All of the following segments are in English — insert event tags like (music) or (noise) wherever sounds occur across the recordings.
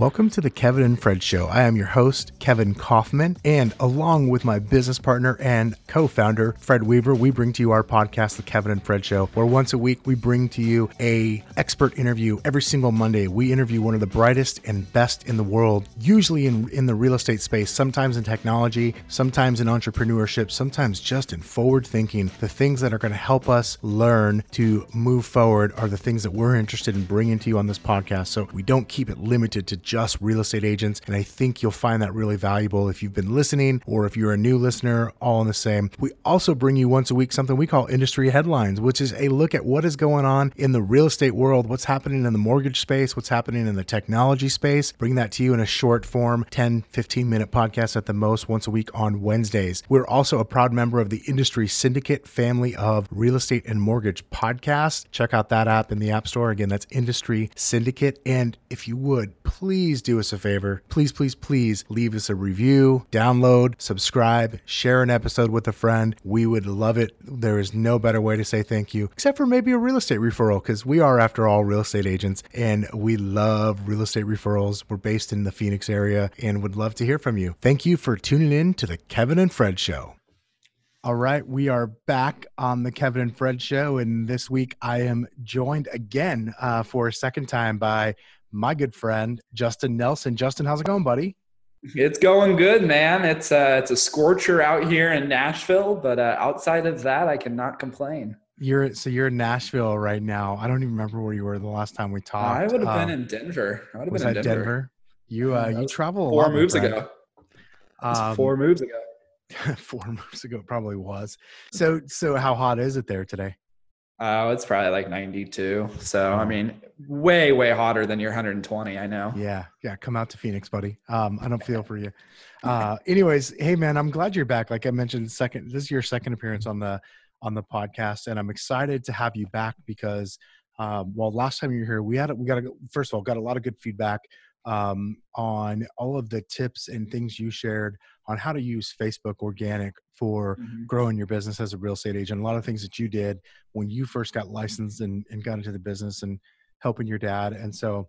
Welcome to the Kevin and Fred Show. I am your host, Kevin Kaufman, and along with my business partner and co founder, Fred Weaver, we bring to you our podcast, The Kevin and Fred Show, where once a week we bring to you a expert interview every single Monday. We interview one of the brightest and best in the world, usually in, in the real estate space, sometimes in technology, sometimes in entrepreneurship, sometimes just in forward thinking. The things that are going to help us learn to move forward are the things that we're interested in bringing to you on this podcast. So we don't keep it limited to just real estate agents. And I think you'll find that really valuable if you've been listening or if you're a new listener, all in the same. We also bring you once a week something we call industry headlines, which is a look at what is going on in the real estate world, what's happening in the mortgage space, what's happening in the technology space. Bring that to you in a short form, 10, 15 minute podcast at the most once a week on Wednesdays. We're also a proud member of the industry syndicate family of real estate and mortgage podcasts. Check out that app in the App Store. Again, that's Industry Syndicate. And if you would, please do us a favor. Please, please, please leave us a review, download, subscribe, share an episode with a friend. We would love it. There is no better way to say thank you, except for maybe a real estate referral, because we are, after all, real estate agents and we love real estate referrals. We're based in the Phoenix area and would love to hear from you. Thank you for tuning in to the Kevin and Fred Show. All right, we are back on the Kevin and Fred show, and this week I am joined again uh, for a second time by my good friend Justin Nelson. Justin, how's it going, buddy? It's going good, man. It's uh, it's a scorcher out here in Nashville, but uh, outside of that, I cannot complain. You're so you're in Nashville right now. I don't even remember where you were the last time we talked. I would have been um, in Denver. I would have been in Denver. Denver. You uh, you travel four moves ago. Um, four moves ago. (laughs) four moves ago probably was. So so how hot is it there today? Oh, it's probably like 92. So, I mean, way, way hotter than your 120. I know. Yeah. Yeah. Come out to Phoenix, buddy. Um, I don't feel (laughs) for you. Uh, anyways, hey man, I'm glad you're back. Like I mentioned, second, this is your second appearance on the, on the podcast. And I'm excited to have you back because, um, well, last time you were here, we had, we got a, first of all, got a lot of good feedback um, on all of the tips and things you shared on how to use Facebook organic for mm-hmm. growing your business as a real estate agent. A lot of things that you did when you first got licensed and, and got into the business and helping your dad. And so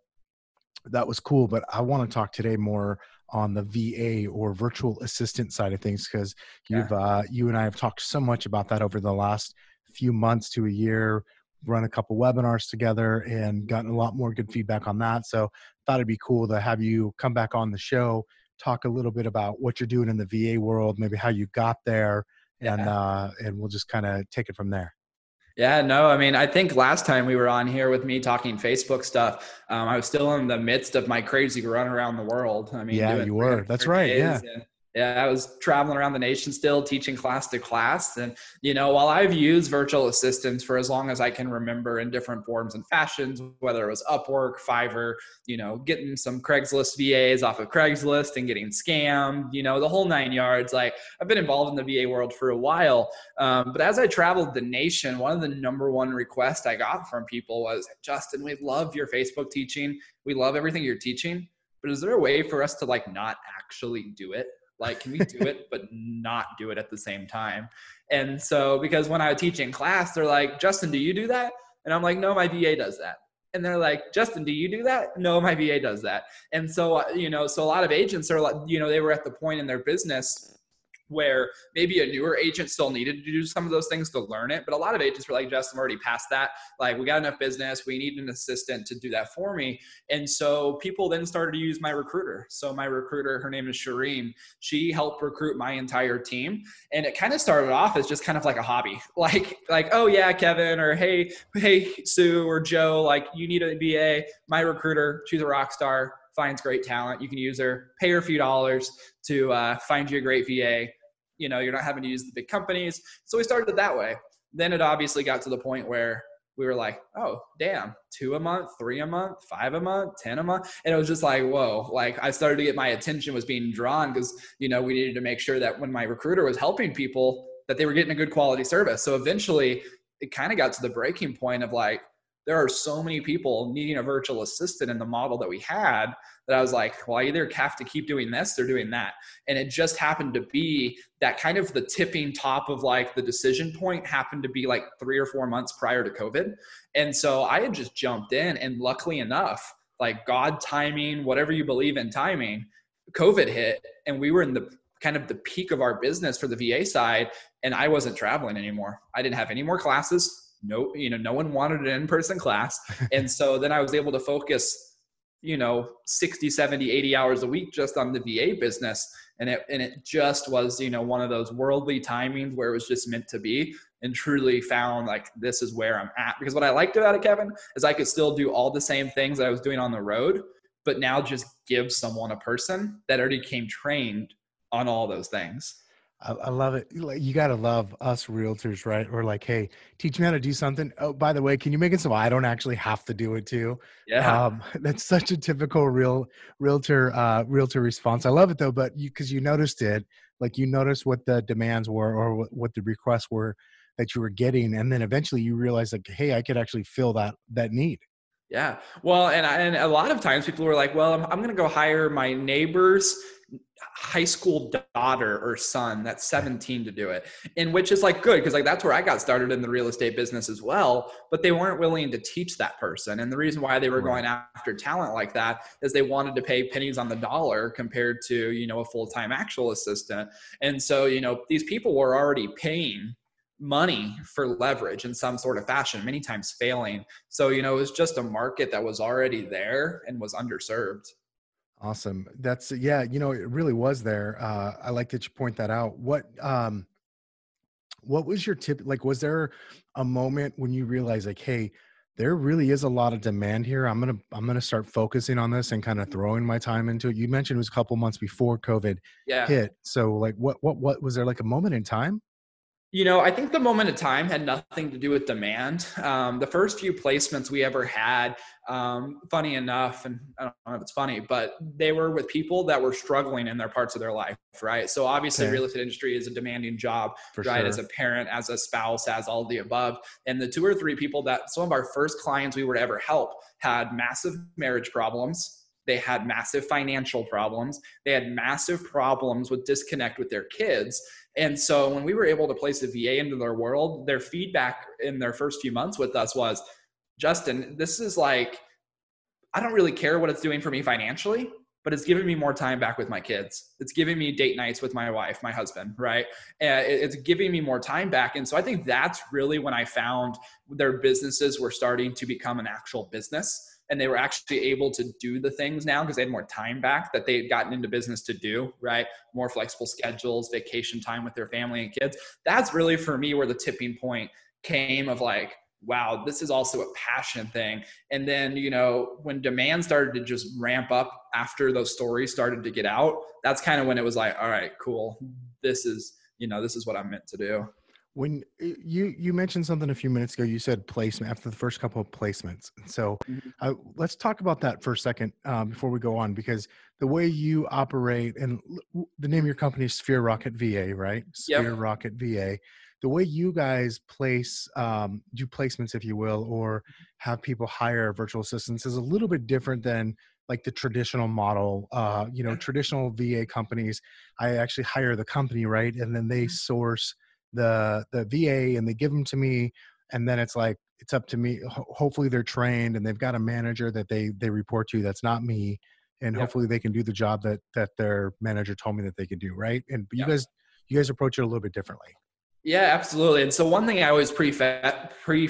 that was cool. But I want to talk today more on the VA or virtual assistant side of things because you've uh, you and I have talked so much about that over the last few months to a year run a couple webinars together and gotten a lot more good feedback on that. So thought it'd be cool to have you come back on the show, talk a little bit about what you're doing in the VA world, maybe how you got there, and uh, and we'll just kind of take it from there. Yeah, no, I mean, I think last time we were on here with me talking Facebook stuff, um, I was still in the midst of my crazy run around the world. I mean, yeah, you were. That's right. Yeah. And, yeah, I was traveling around the nation still teaching class to class. And, you know, while I've used virtual assistants for as long as I can remember in different forms and fashions, whether it was Upwork, Fiverr, you know, getting some Craigslist VAs off of Craigslist and getting scammed, you know, the whole nine yards. Like I've been involved in the VA world for a while. Um, but as I traveled the nation, one of the number one requests I got from people was, Justin, we love your Facebook teaching. We love everything you're teaching. But is there a way for us to like not actually do it? Like, can we do it, (laughs) but not do it at the same time? And so, because when I teach in class, they're like, Justin, do you do that? And I'm like, no, my VA does that. And they're like, Justin, do you do that? No, my VA does that. And so, you know, so a lot of agents are like, you know, they were at the point in their business where maybe a newer agent still needed to do some of those things to learn it. But a lot of agents were like, Justin, I'm already past that. Like, we got enough business. We need an assistant to do that for me. And so people then started to use my recruiter. So my recruiter, her name is Shireen. She helped recruit my entire team. And it kind of started off as just kind of like a hobby. (laughs) Like, like, oh yeah, Kevin, or hey, hey, Sue or Joe, like you need a VA. My recruiter, she's a rock star finds great talent. You can use her, pay her a few dollars to uh, find you a great VA you know you're not having to use the big companies. So we started it that way. Then it obviously got to the point where we were like oh damn two a month three a month five a month ten a month. And it was just like whoa like i started to get my attention was being drawn because you know we needed to make sure that when my recruiter was helping people that they were getting a good quality service. So eventually it kind of got to the breaking point of like there are so many people needing a virtual assistant in the model that we had that I was like, well, I either have to keep doing this or doing that. And it just happened to be that kind of the tipping top of like the decision point happened to be like three or four months prior to COVID. And so I had just jumped in, and luckily enough, like God timing, whatever you believe in timing, COVID hit and we were in the kind of the peak of our business for the VA side and I wasn't traveling anymore. I didn't have any more classes. No, you know, no one wanted an in-person class. and so (laughs) then I was able to focus, you know, 60, 70, 80 hours a week just on the VA business. And it and it just was, you know, one of those worldly timings where it was just meant to be and truly found like this is where I'm at. Because what I liked about it, Kevin, is I could still do all the same things that I was doing on the road, but now just give someone a person that already came trained on all those things. I, I love it. You got to love us realtors, right? We're like, hey, teach me how to do something. Oh, by the way, can you make it so I don't actually have to do it too? Yeah. Um, (laughs) that's such a typical real realtor uh, realtor response. I love it though, but you because you noticed it, like you noticed what the demands were or what, what the requests were that you were getting, and then eventually you realize like, hey, I could actually fill that that need. Yeah. Well, and and a lot of times people were like, well, I'm, I'm going to go hire my neighbor's high school daughter or son that's 17 to do it and which is like good because like that's where i got started in the real estate business as well but they weren't willing to teach that person and the reason why they were going after talent like that is they wanted to pay pennies on the dollar compared to you know a full-time actual assistant and so you know these people were already paying money for leverage in some sort of fashion many times failing so you know it was just a market that was already there and was underserved Awesome. That's yeah, you know, it really was there. Uh, I like that you point that out. What um what was your tip like was there a moment when you realized like, hey, there really is a lot of demand here. I'm gonna I'm gonna start focusing on this and kind of throwing my time into it. You mentioned it was a couple months before COVID yeah. hit. So like what what what was there like a moment in time? You know, I think the moment of time had nothing to do with demand. Um, the first few placements we ever had, um, funny enough, and I don't know if it's funny, but they were with people that were struggling in their parts of their life, right? So obviously, okay. real estate industry is a demanding job, For right? Sure. As a parent, as a spouse, as all the above. And the two or three people that some of our first clients we were to ever help had massive marriage problems, they had massive financial problems they had massive problems with disconnect with their kids and so when we were able to place a VA into their world, their feedback in their first few months with us was, Justin, this is like, I don't really care what it's doing for me financially, but it's giving me more time back with my kids. It's giving me date nights with my wife, my husband, right? And it's giving me more time back. And so I think that's really when I found their businesses were starting to become an actual business and they were actually able to do the things now because they had more time back that they had gotten into business to do, right? More flexible schedules, vacation time with their family and kids. That's really for me where the tipping point came of like, wow, this is also a passion thing. And then, you know, when demand started to just ramp up after those stories started to get out, that's kind of when it was like, all right, cool. This is, you know, this is what I'm meant to do when eh, you you mentioned something a few minutes ago you said placement after the first couple of placements so mm-hmm. uh, let's talk about that for a second um, before we go on because the way you operate and the name of your company is sphere rocket va right sphere yep. rocket va the way you guys place um, do placements if you will or mm-hmm. have people hire virtual assistants is a little bit different than like the traditional model uh, you know traditional va companies i actually hire the company right and then they mm-hmm. source the the VA and they give them to me and then it's like it's up to me hopefully they're trained and they've got a manager that they they report to that's not me and yep. hopefully they can do the job that that their manager told me that they could do right and you yep. guys you guys approach it a little bit differently yeah absolutely and so one thing i always pre pre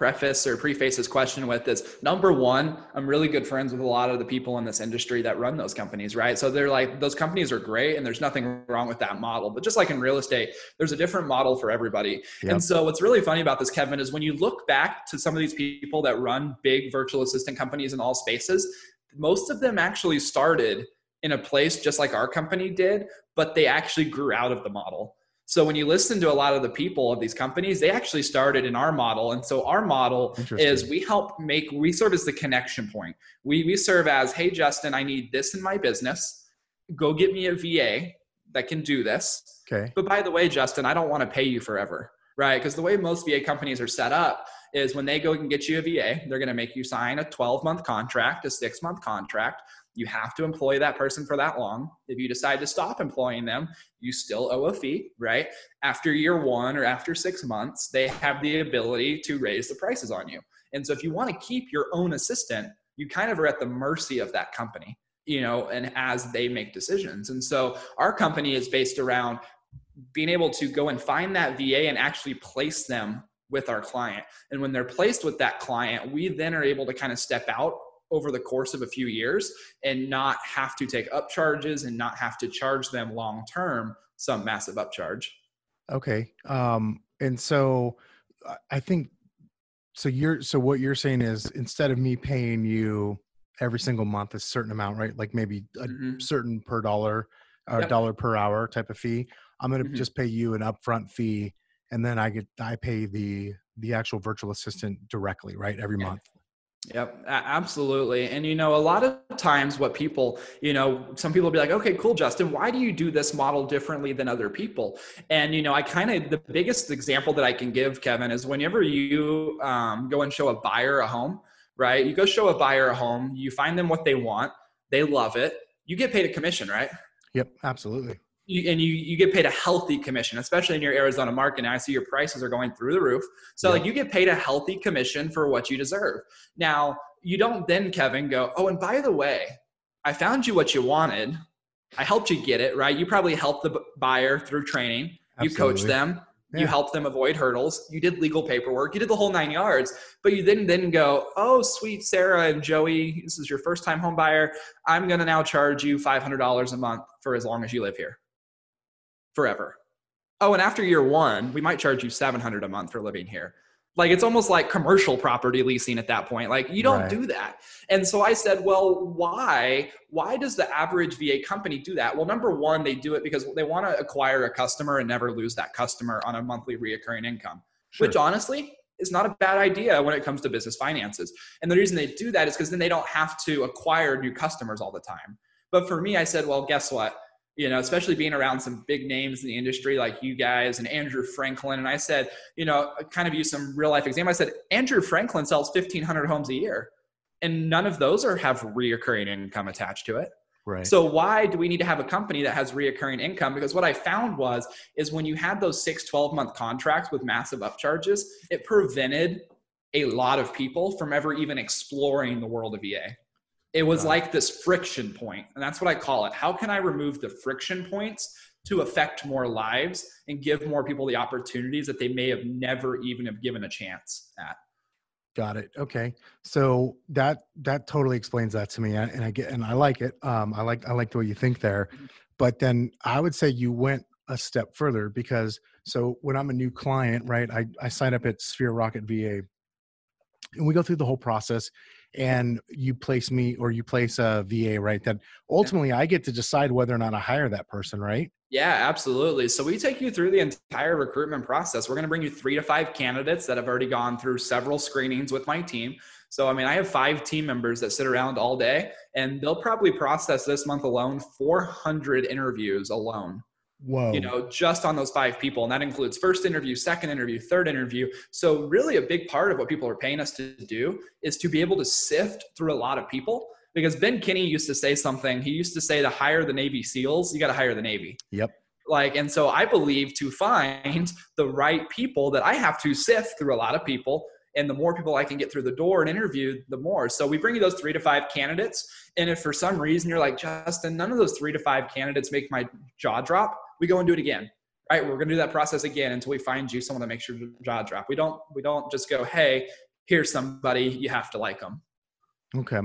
preface or preface this question with is number one, I'm really good friends with a lot of the people in this industry that run those companies, right? So they're like, those companies are great and there's nothing wrong with that model. But just like in real estate, there's a different model for everybody. Yep. And so what's really funny about this, Kevin, is when you look back to some of these people that run big virtual assistant companies in all spaces, most of them actually started in a place just like our company did, but they actually grew out of the model. So when you listen to a lot of the people of these companies, they actually started in our model. And so our model is we help make, we serve as the connection point. We, we serve as, hey, Justin, I need this in my business. Go get me a VA that can do this. Okay. But by the way, Justin, I don't want to pay you forever, right? Because the way most VA companies are set up is when they go and get you a VA, they're going to make you sign a 12 month contract, a six month contract. You have to employ that person for that long. If you decide to stop employing them, you still owe a fee, right? After year one or after six months, they have the ability to raise the prices on you. And so if you want to keep your own assistant, you kind of are at the mercy of that company you know and as they make decisions and so our company is based around being able to go and find that va and actually place them with our client and when they're placed with that client we then are able to kind of step out over the course of a few years and not have to take up charges and not have to charge them long term some massive upcharge. Okay. Um, and so I think so you're so what you're saying is instead of me paying you every single month a certain amount, right? Like maybe a mm-hmm. certain per dollar or yep. dollar per hour type of fee, I'm going to mm-hmm. just pay you an upfront fee and then I get I pay the the actual virtual assistant directly, right? Every yeah. month. Yep, absolutely. And you know, a lot of times what people, you know, some people will be like, okay, cool, Justin, why do you do this model differently than other people? And, you know, I kind of, the biggest example that I can give, Kevin, is whenever you um, go and show a buyer a home, right? You go show a buyer a home, you find them what they want, they love it, you get paid a commission, right? Yep, absolutely you, and you you get paid a healthy commission, especially in your Arizona market. Now I see your prices are going through the roof. So yeah. like you get paid a healthy commission for what you deserve. Now you don't then Kevin go, oh, and by the way, I found you what you wanted. I helped you get it right. You probably helped the buyer through training. Absolutely. You coached them. Yeah. You helped them avoid hurdles. You did legal paperwork. You did the whole nine yards. But you didn't then go, oh, sweet Sarah and Joey, this is your first time home buyer. I'm going to now charge you $500 a month for as long as you live here forever. Oh, and after year one, we might charge you 700 a month for living here. Like it's almost like commercial property leasing at that point. Like you don't right. do that. And so I said, well, why? Why does the average VA company do that? Well, number one, they do it because they want to acquire a customer and never lose that customer on a monthly reoccurring income, sure. which honestly is not a bad idea when it comes to business finances. And the reason they do that is because then they don't have to acquire new customers all the time. But for me, I said, well, guess what? You know, especially being around some big names in the industry like you guys and Andrew Franklin. And I said, you know, kind of use some real life example. I said, Andrew Franklin sells 1,500 homes a year, and none of those are have reoccurring income attached to it. Right. So why do we need to have a company that has reoccurring income? Because what I found was is when you had those six, 12 month contracts with massive upcharges, it prevented a lot of people from ever even exploring the world of VA. It was like this friction point, and that's what I call it. How can I remove the friction points to affect more lives and give more people the opportunities that they may have never even have given a chance at? Got it. Okay. So that that totally explains that to me, and I get and I like it. Um, I like I like the way you think there, mm-hmm. but then I would say you went a step further because so when I'm a new client, right? I I sign up at Sphere Rocket VA, and we go through the whole process and you place me or you place a VA, right? That ultimately I get to decide whether or not I hire that person, right? Yeah, absolutely. So we take you through the entire recruitment process. We're going to bring you three to five candidates that have already gone through several screenings with my team. So, I mean, I have five team members that sit around all day and they'll probably process this month alone 400 interviews alone. Whoa. You know, just on those five people. And that includes first interview, second interview, third interview. So, really, a big part of what people are paying us to do is to be able to sift through a lot of people. Because Ben Kinney used to say something. He used to say to hire the Navy SEALs, you got to hire the Navy. Yep. Like, and so I believe to find the right people that I have to sift through a lot of people and the more people I can get through the door and interview, the more. So we bring you those three to five candidates. And if for some reason you're like, Justin, none of those three to five candidates make my jaw drop, we go and do it again. Right? We're gonna do that process again until we find you someone that makes your jaw drop. We don't we don't just go, hey, here's somebody, you have to like them. Okay.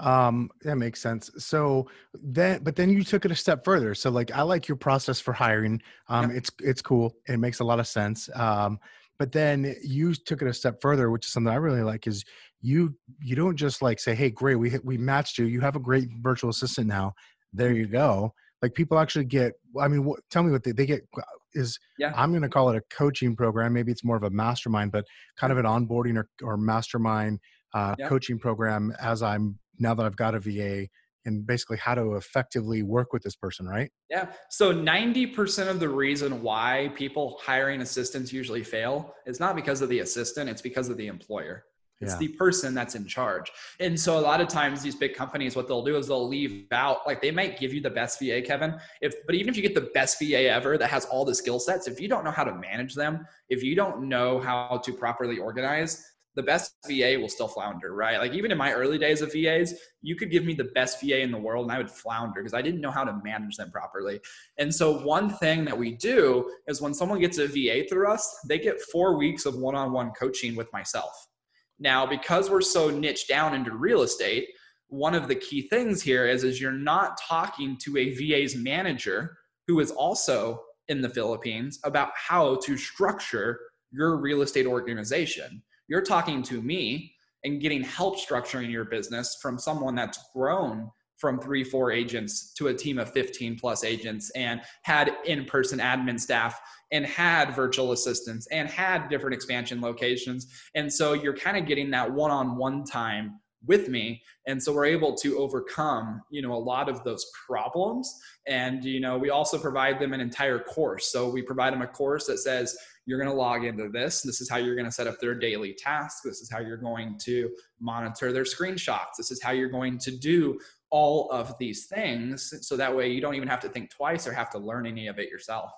Um, that makes sense. So then, but then you took it a step further. So like, I like your process for hiring. Um, it's, it's cool. It makes a lot of sense. Um, but then you took it a step further, which is something I really like is you, you don't just like say, Hey, great. We, we matched you. You have a great virtual assistant now. There you go like people actually get i mean what, tell me what they, they get is yeah. i'm going to call it a coaching program maybe it's more of a mastermind but kind of an onboarding or, or mastermind uh, yeah. coaching program as i'm now that i've got a va and basically how to effectively work with this person right yeah so 90% of the reason why people hiring assistants usually fail is not because of the assistant it's because of the employer it's yeah. the person that's in charge. And so a lot of times these big companies, what they'll do is they'll leave out, like they might give you the best VA, Kevin. If but even if you get the best VA ever that has all the skill sets, if you don't know how to manage them, if you don't know how to properly organize, the best VA will still flounder, right? Like even in my early days of VAs, you could give me the best VA in the world and I would flounder because I didn't know how to manage them properly. And so one thing that we do is when someone gets a VA through us, they get 4 weeks of one-on-one coaching with myself. Now, because we're so niche down into real estate, one of the key things here is is you're not talking to a VA's manager who is also in the Philippines about how to structure your real estate organization. You're talking to me and getting help structuring your business from someone that's grown from three, four agents to a team of 15 plus agents and had in person admin staff and had virtual assistants and had different expansion locations. And so you're kind of getting that one on one time with me. And so we're able to overcome you know a lot of those problems. And you know we also provide them an entire course. So we provide them a course that says you're going to log into this. This is how you're going to set up their daily tasks. This is how you're going to monitor their screenshots. This is how you're going to do all of these things. So that way you don't even have to think twice or have to learn any of it yourself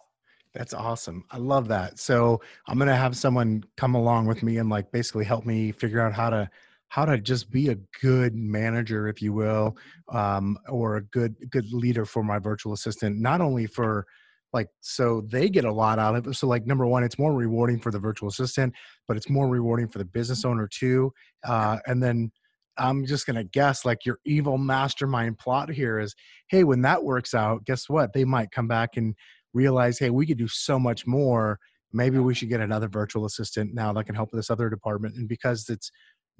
that's awesome. I love that. So I'm gonna have someone come along with me and like basically help me figure out how to how to just be a good manager, if you will, um, or a good good leader for my virtual assistant. Not only for like so they get a lot out of it. So like number one, it's more rewarding for the virtual assistant, but it's more rewarding for the business owner too. Uh, and then I'm just gonna guess like your evil mastermind plot here is, hey, when that works out, guess what? They might come back and realize, hey, we could do so much more. Maybe we should get another virtual assistant now that can help with this other department. And because it's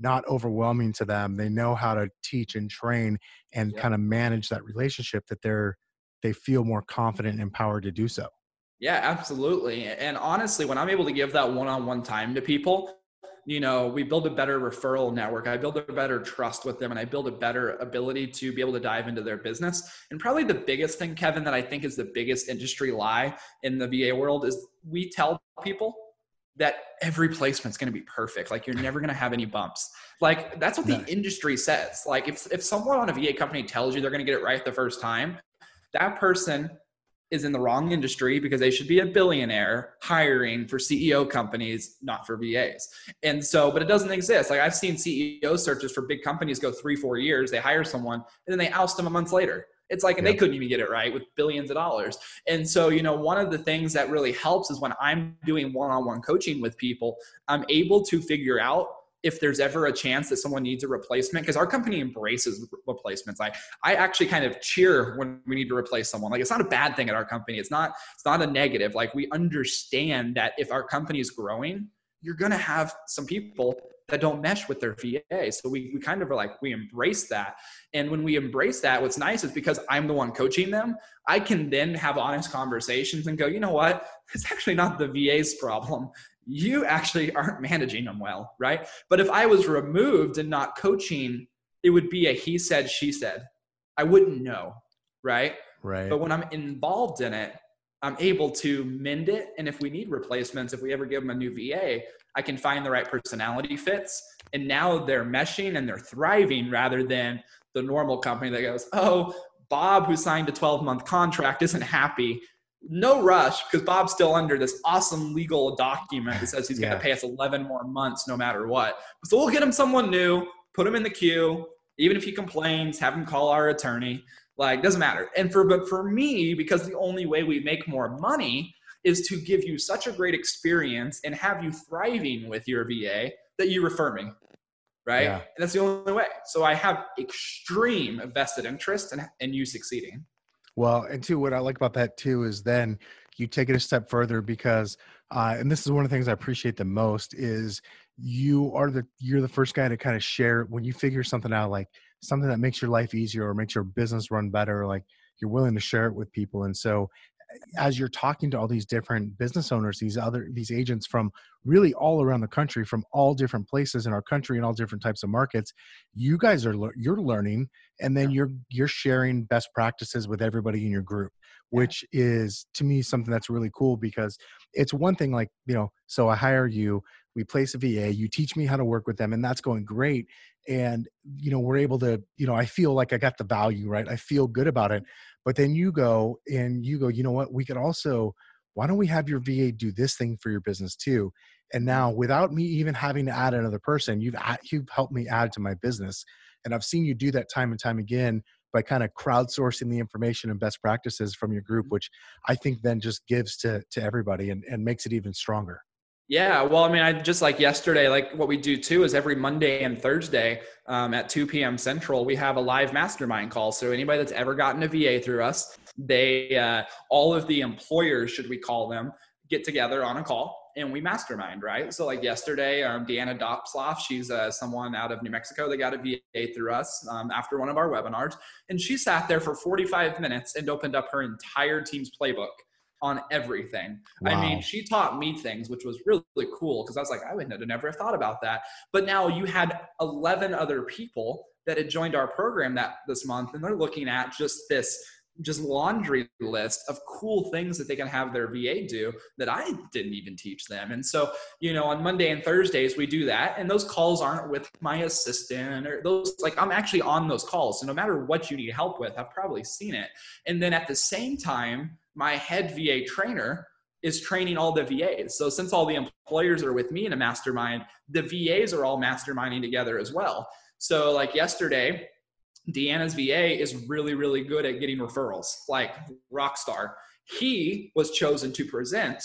not overwhelming to them they know how to teach and train and yeah. kind of manage that relationship that they're they feel more confident and empowered to do so yeah absolutely and honestly when i'm able to give that one-on-one time to people you know we build a better referral network i build a better trust with them and i build a better ability to be able to dive into their business and probably the biggest thing kevin that i think is the biggest industry lie in the va world is we tell people that every placement's going to be perfect. Like you're never going to have any bumps. Like that's what the industry says. Like if if someone on a VA company tells you they're going to get it right the first time, that person is in the wrong industry because they should be a billionaire hiring for CEO companies, not for VAs. And so, but it doesn't exist. Like I've seen CEO searches for big companies go three, four years. They hire someone and then they oust them a month later. It's like, and they couldn't even get it right with billions of dollars. And so, you know, one of the things that really helps is when I'm doing one on one coaching with people, I'm able to figure out if there's ever a chance that someone needs a replacement because our company embraces replacements like i actually kind of cheer when we need to replace someone like it's not a bad thing at our company it's not it's not a negative like we understand that if our company is growing you're going to have some people that don't mesh with their VA. So we, we kind of are like, we embrace that. And when we embrace that, what's nice is because I'm the one coaching them, I can then have honest conversations and go, you know what? It's actually not the VA's problem. You actually (laughs) aren't managing them well, right? But if I was removed and not coaching, it would be a he said, she said. I wouldn't know, right? Right. But when I'm involved in it, I'm able to mend it. And if we need replacements, if we ever give them a new VA, I can find the right personality fits. And now they're meshing and they're thriving rather than the normal company that goes, oh, Bob, who signed a 12 month contract, isn't happy. No rush because Bob's still under this awesome legal document that says he's yeah. going to pay us 11 more months no matter what. So we'll get him someone new, put him in the queue. Even if he complains, have him call our attorney. Like, doesn't matter. And for, but for me, because the only way we make more money is to give you such a great experience and have you thriving with your VA that you refer me. Right. Yeah. And that's the only way. So I have extreme vested interest in, in you succeeding. Well, and two, what I like about that too is then you take it a step further because, uh, and this is one of the things I appreciate the most is you are the you're the first guy to kind of share when you figure something out, like something that makes your life easier or makes your business run better. Like you're willing to share it with people, and so as you're talking to all these different business owners these other these agents from really all around the country from all different places in our country and all different types of markets you guys are you're learning and then you're you're sharing best practices with everybody in your group which is to me something that's really cool because it's one thing like you know so i hire you we place a va you teach me how to work with them and that's going great and you know we're able to you know i feel like i got the value right? I feel good about it but then you go and you go, you know what? We could also, why don't we have your VA do this thing for your business too? And mm-hmm. now, without me even having to add another person, you've you've helped me add to my business. And I've seen you do that time and time again by kind of crowdsourcing the information and best practices from your group, mm-hmm. which I think then just gives to to everybody and, and makes it even stronger. Yeah, well, I mean, I just like yesterday, like what we do too is every Monday and Thursday um, at 2 p.m. Central, we have a live mastermind call. So anybody that's ever gotten a VA through us, they, uh, all of the employers, should we call them, get together on a call and we mastermind, right? So like yesterday, um, Deanna Dopsloff, she's uh, someone out of New Mexico that got a VA through us um, after one of our webinars, and she sat there for 45 minutes and opened up her entire team's playbook on everything. Wow. I mean, she taught me things, which was really, really cool because I was like, I would never have thought about that. But now you had 11 other people that had joined our program that this month, and they're looking at just this just laundry list of cool things that they can have their VA do that I didn't even teach them. And so, you know, on Monday and Thursdays we do that and those calls aren't with my assistant or those like I'm actually on those calls. So no matter what you need help with, I've probably seen it. And then at the same time, my head VA trainer is training all the VAs. So since all the employers are with me in a mastermind, the VAs are all masterminding together as well. So like yesterday, Deanna's VA is really, really good at getting referrals, like rock star. He was chosen to present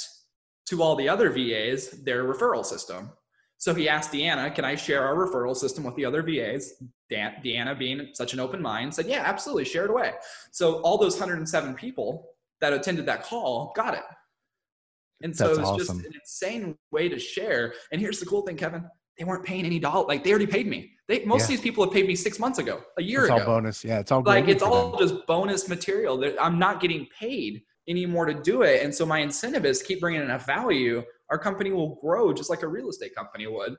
to all the other VAs their referral system. So he asked Deanna, Can I share our referral system with the other VAs? Deanna, being such an open mind, said, Yeah, absolutely, share it away. So all those 107 people that attended that call got it. And so That's it was awesome. just an insane way to share. And here's the cool thing, Kevin they weren't paying any dollar. Like they already paid me. They most yeah. of these people have paid me six months ago, a year ago. it's ago. All bonus, yeah. It's all like it's all them. just bonus material. I'm not getting paid anymore to do it, and so my incentive is keep bringing enough value. Our company will grow just like a real estate company would.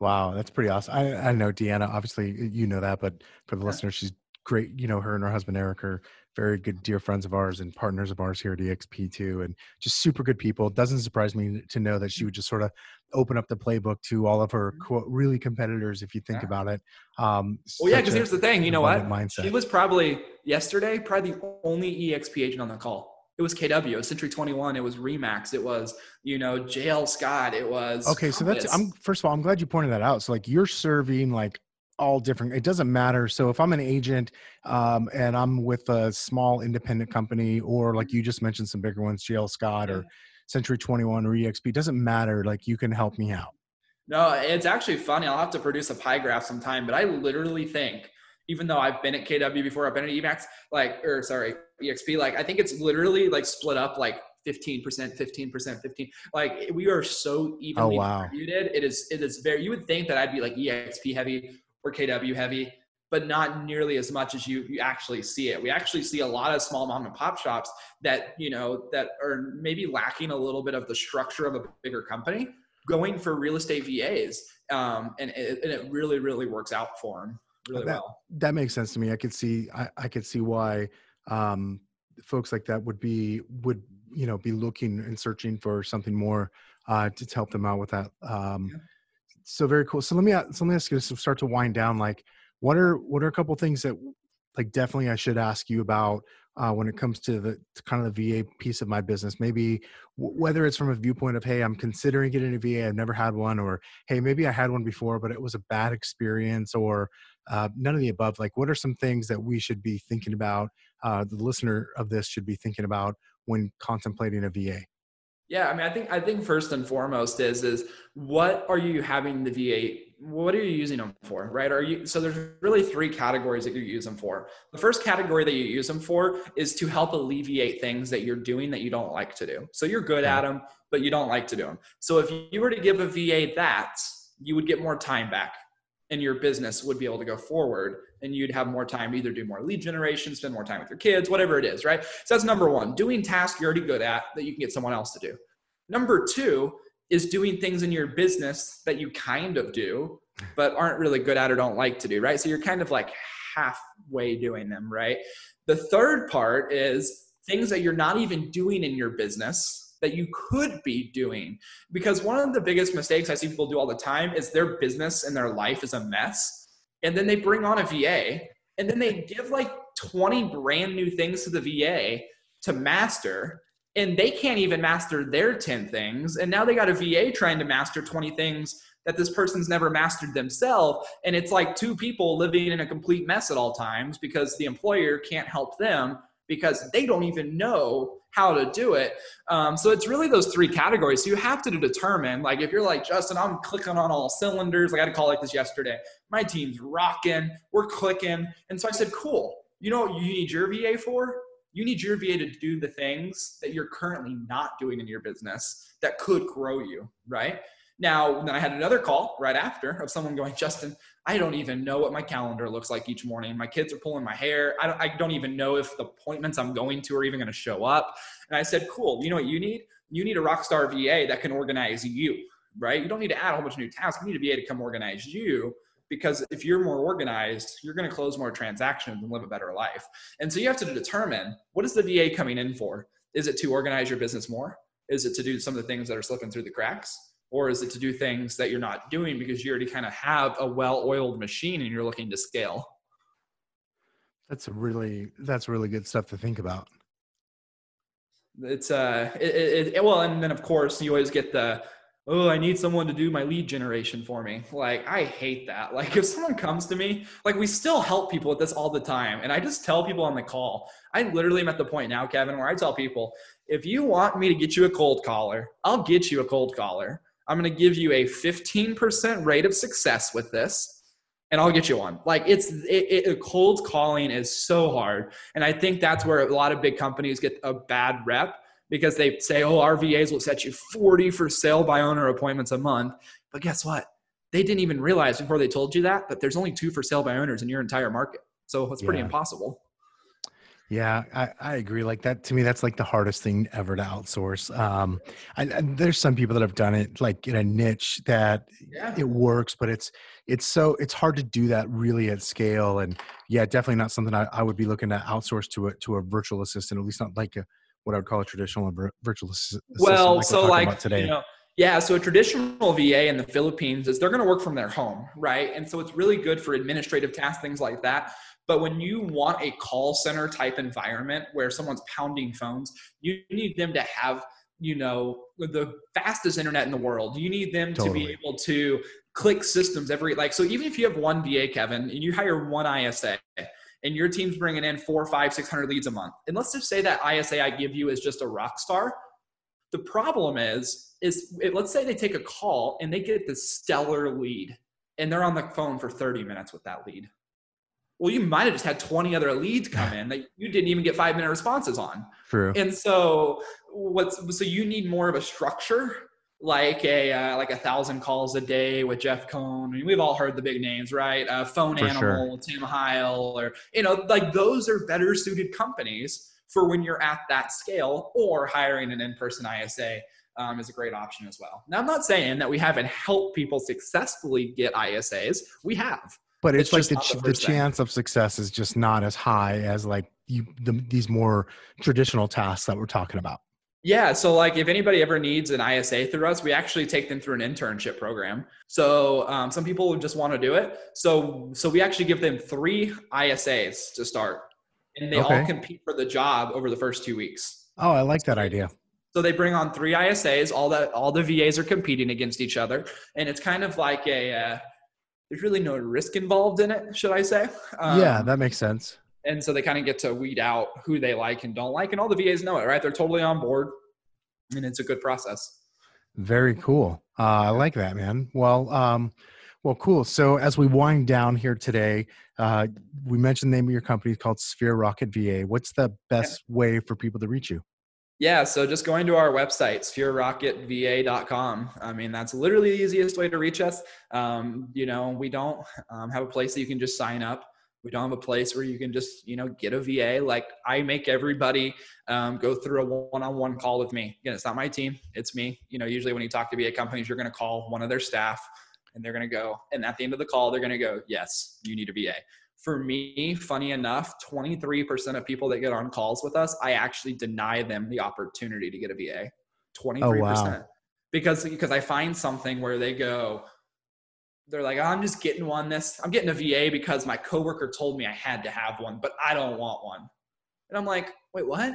Wow, that's pretty awesome. I, I know Deanna. Obviously, you know that, but for the yeah. listeners, she's great. You know, her and her husband Eric are very good dear friends of ours and partners of ours here at EXP2 and just super good people. It doesn't surprise me to know that she would just sort of open up the playbook to all of her mm-hmm. quote, really competitors if you think yeah. about it. Um, well, yeah, because here's the thing, you know what? Mindset. She was probably yesterday, probably the only EXP agent on the call. It was KW, it was Century 21, it was Remax, it was, you know, JL Scott, it was Okay, Compass. so that's I'm first of all, I'm glad you pointed that out. So like you're serving like all different. It doesn't matter. So if I'm an agent um, and I'm with a small independent company, or like you just mentioned, some bigger ones, JL Scott or Century 21 or EXP, doesn't matter. Like you can help me out. No, it's actually funny. I'll have to produce a pie graph sometime, but I literally think, even though I've been at KW before, I've been at Emax, like, or sorry, EXP, like, I think it's literally like split up like 15%, 15%, 15. Like we are so evenly oh, wow. distributed. It is, it is very, you would think that I'd be like EXP heavy or KW heavy, but not nearly as much as you you actually see it. We actually see a lot of small mom and pop shops that you know that are maybe lacking a little bit of the structure of a bigger company, going for real estate VAs, um, and, it, and it really really works out for them really that, well. That makes sense to me. I could see I, I could see why um, folks like that would be would you know be looking and searching for something more uh, to help them out with that. Um, yeah so very cool. So let me so let me ask you to start to wind down. Like, what are what are a couple things that like definitely I should ask you about uh, when it comes to the to kind of the VA piece of my business? Maybe w- whether it's from a viewpoint of hey, I'm considering getting a VA, I've never had one, or hey, maybe I had one before, but it was a bad experience, or uh, none of the above. Like, what are some things that we should be thinking about? Uh, the listener of this should be thinking about when contemplating a VA. Yeah, I mean, I think I think first and foremost is is what are you having the VA? What are you using them for, right? Are you so? There's really three categories that you use them for. The first category that you use them for is to help alleviate things that you're doing that you don't like to do. So you're good at them, but you don't like to do them. So if you were to give a VA that, you would get more time back and your business would be able to go forward and you'd have more time either do more lead generation spend more time with your kids whatever it is right so that's number one doing tasks you're already good at that you can get someone else to do number two is doing things in your business that you kind of do but aren't really good at or don't like to do right so you're kind of like halfway doing them right the third part is things that you're not even doing in your business that you could be doing. Because one of the biggest mistakes I see people do all the time is their business and their life is a mess. And then they bring on a VA and then they give like 20 brand new things to the VA to master. and they can't even master their 10 things and now they got a va trying to master 20 things that this person's never mastered themselves and it's like two people living in a complete mess at all times because the employer can't help them because they don't even know how to do it. Um, so it's really those three categories. So you have to determine like if you're like justin i'm clicking on all cylinders i got a call like this yesterday. My team's rocking. We're clicking. And so i said cool. You know what you need your va for? You need your VA to do the things that you're currently not doing in your business that could grow you, right? Now, then I had another call right after of someone going, Justin, I don't even know what my calendar looks like each morning. My kids are pulling my hair. I don't, I don't even know if the appointments I'm going to are even going to show up. And I said, cool. You know what you need? You need a rock star VA that can organize you, right? You don't need to add a whole bunch of new tasks. You need a VA to come organize you because if you're more organized, you're going to close more transactions and live a better life. And so you have to determine what is the VA coming in for? Is it to organize your business more? Is it to do some of the things that are slipping through the cracks? Or is it to do things that you're not doing because you already kind of have a well-oiled machine and you're looking to scale? That's really that's really good stuff to think about. It's uh, it, it, it, well, and then of course you always get the oh, I need someone to do my lead generation for me. Like, I hate that. (laughs) Like, if someone comes to me, like, we still help people with this all the time. And I just tell people on the call, I literally am at the point now, Kevin, where I tell people, if you want me to get you a cold caller, I'll get you a cold caller. I'm going to give you a 15% rate of success with this. And I'll get you one. Like it's it, it, cold calling is so hard, and I think that's where a lot of big companies get a bad rep because they say, oh, our VAs will set you 40 for sale by owner appointments a month. But guess what? They didn't even realize before they told you that, that there's only two for sale by owners in your entire market. So it's pretty yeah. impossible. Yeah, I, I agree. Like that to me, that's like the hardest thing ever to outsource. Um, I, there's some people that have done it like in a niche that yeah. it works, but it's it's so it's hard to do that really at scale. And yeah, definitely not something I, I would be looking to outsource to a to a virtual assistant, at least not like a what I would call a traditional virtual assistant. Well, like so like today. You know, yeah, so a traditional VA in the Philippines is they're going to work from their home, right? And so it's really good for administrative tasks, things like that. But when you want a call center type environment where someone's pounding phones, you need them to have you know the fastest internet in the world you need them totally. to be able to click systems every like so even if you have one va kevin and you hire one isa and your team's bringing in four, five, six hundred leads a month, and let's just say that ISA I give you is just a rock star. The problem is, is it, let's say they take a call and they get this stellar lead, and they're on the phone for 30 minutes with that lead. Well, you might have just had 20 other leads come in that you didn't even get five minute responses on. True. And so what's so you need more of a structure like a uh, like a thousand calls a day with Jeff Cohn. I mean, we've all heard the big names, right? Uh, Phone for Animal, sure. Tim Heyl, or you know, like those are better suited companies for when you're at that scale. Or hiring an in-person ISA um, is a great option as well. Now, I'm not saying that we haven't helped people successfully get ISAs. We have. But it's, it's like the, the, the chance of success is just not as high as like you the, these more traditional tasks that we're talking about. Yeah. So, like, if anybody ever needs an ISA through us, we actually take them through an internship program. So, um, some people just want to do it. So, so we actually give them three ISAs to start, and they okay. all compete for the job over the first two weeks. Oh, I like that idea. So they bring on three ISAs. All the all the VAs are competing against each other, and it's kind of like a. Uh, there's really no risk involved in it, should I say? Um, yeah, that makes sense. and so they kind of get to weed out who they like and don't like and all the vas know it right? They're totally on board and it's a good process. Very cool. Uh, i like that man. Well um, well cool. So as we wind down here today uh, we mentioned the name of your company called sphere rocket va what's the best yeah. way for people to reach you yeah, so just going to our website, sphererocketva.com. I mean, that's literally the easiest way to reach us. Um, you know, we don't um, have a place that you can just sign up. We don't have a place where you can just you know get a va like i make everybody um, go through a one-on-one call with me. Again it's not my team it's me. You know usually when you talk to va companies you're going to call one of their staff and they're going to go and at the end of the call they're going to go yes you need a va for me funny enough 23% of people that get on calls with us i actually deny them the opportunity to get a va 23% oh, wow. because because i find something where they go they're like, oh, I'm just getting one this. I'm getting a VA because my coworker told me I had to have one, but I don't want one. And I'm like, wait, what?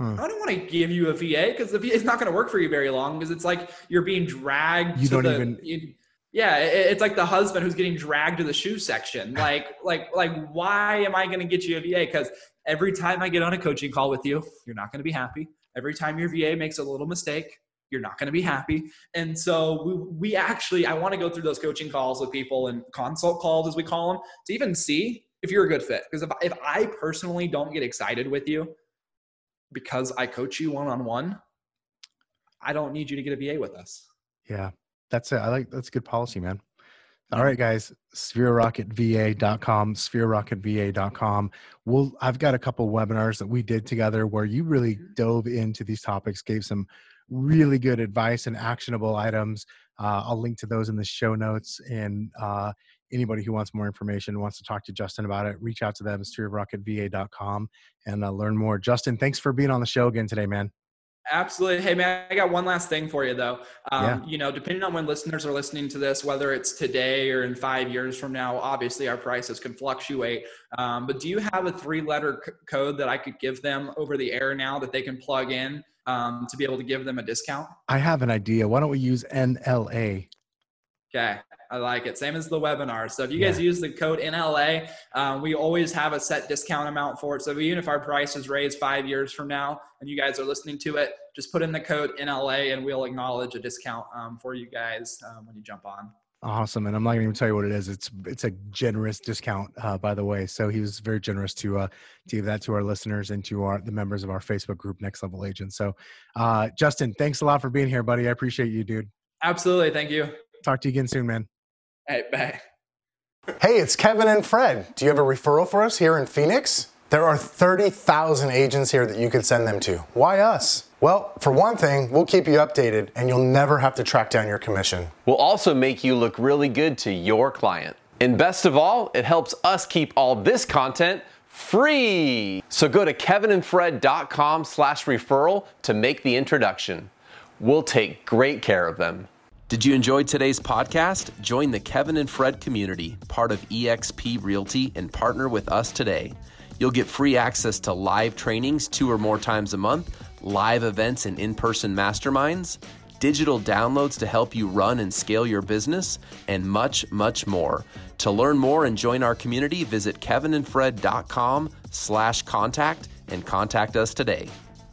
I don't want to give you a VA because the VA is not going to work for you very long because it's like you're being dragged. You don't the, even. You, yeah, it's like the husband who's getting dragged to the shoe section. (laughs) Like, like, like, why am I going to get you a VA? Because every time I get on a coaching call with you, you're not going to be happy. Every time your VA makes a little mistake, you're not going to be happy. And so we, we actually, I want to go through those coaching calls with people and consult calls, as we call them, to even see if you're a good fit. Because if, if I personally don't get excited with you because I coach you one on one, I don't need you to get a VA with us. Yeah, that's it. I like that's good policy, man. All right, guys, sphererocketva.com, sphererocketva.com. We'll, I've got a couple webinars that we did together where you really mm-hmm. dove into these topics, gave some really good advice and actionable items. Uh, I'll link to those in the show notes. And uh, anybody who wants more information, wants to talk to Justin about it, reach out to them, at sphererocketva.com, and uh, learn more. Justin, thanks for being on the show again today, man. Absolutely. Hey, man, I got one last thing for you, though. Um, yeah. You know, depending on when listeners are listening to this, whether it's today or in five years from now, obviously our prices can fluctuate. Um, but do you have a three letter c- code that I could give them over the air now that they can plug in um, to be able to give them a discount? I have an idea. Why don't we use NLA? Okay, I like it. Same as the webinar. So if you guys use the code NLA, um, we always have a set discount amount for it. So even if our price is raised five years from now and you guys are listening to it, just put in the code NLA and we'll acknowledge a discount um, for you guys um, when you jump on. Awesome, and I'm not going to even tell you what it is. It's it's a generous discount, uh, by the way. So he was very generous to uh, to give that to our listeners and to our the members of our Facebook group, Next Level Agents. So, uh, Justin, thanks a lot for being here, buddy. I appreciate you, dude. Absolutely, thank you. Talk to you again soon, man. Hey, bye. Hey, it's Kevin and Fred. Do you have a referral for us here in Phoenix? There are 30,000 agents here that you could send them to. Why us? Well, for one thing, we'll keep you updated and you'll never have to track down your commission. We'll also make you look really good to your client. And best of all, it helps us keep all this content free. So go to kevinandfred.com slash referral to make the introduction. We'll take great care of them. Did you enjoy today's podcast? Join the Kevin and Fred community, part of eXp Realty, and partner with us today. You'll get free access to live trainings two or more times a month live events and in person masterminds, digital downloads to help you run and scale your business, and much, much more. To learn more and join our community, visit kevinandfred.com slash contact and contact us today.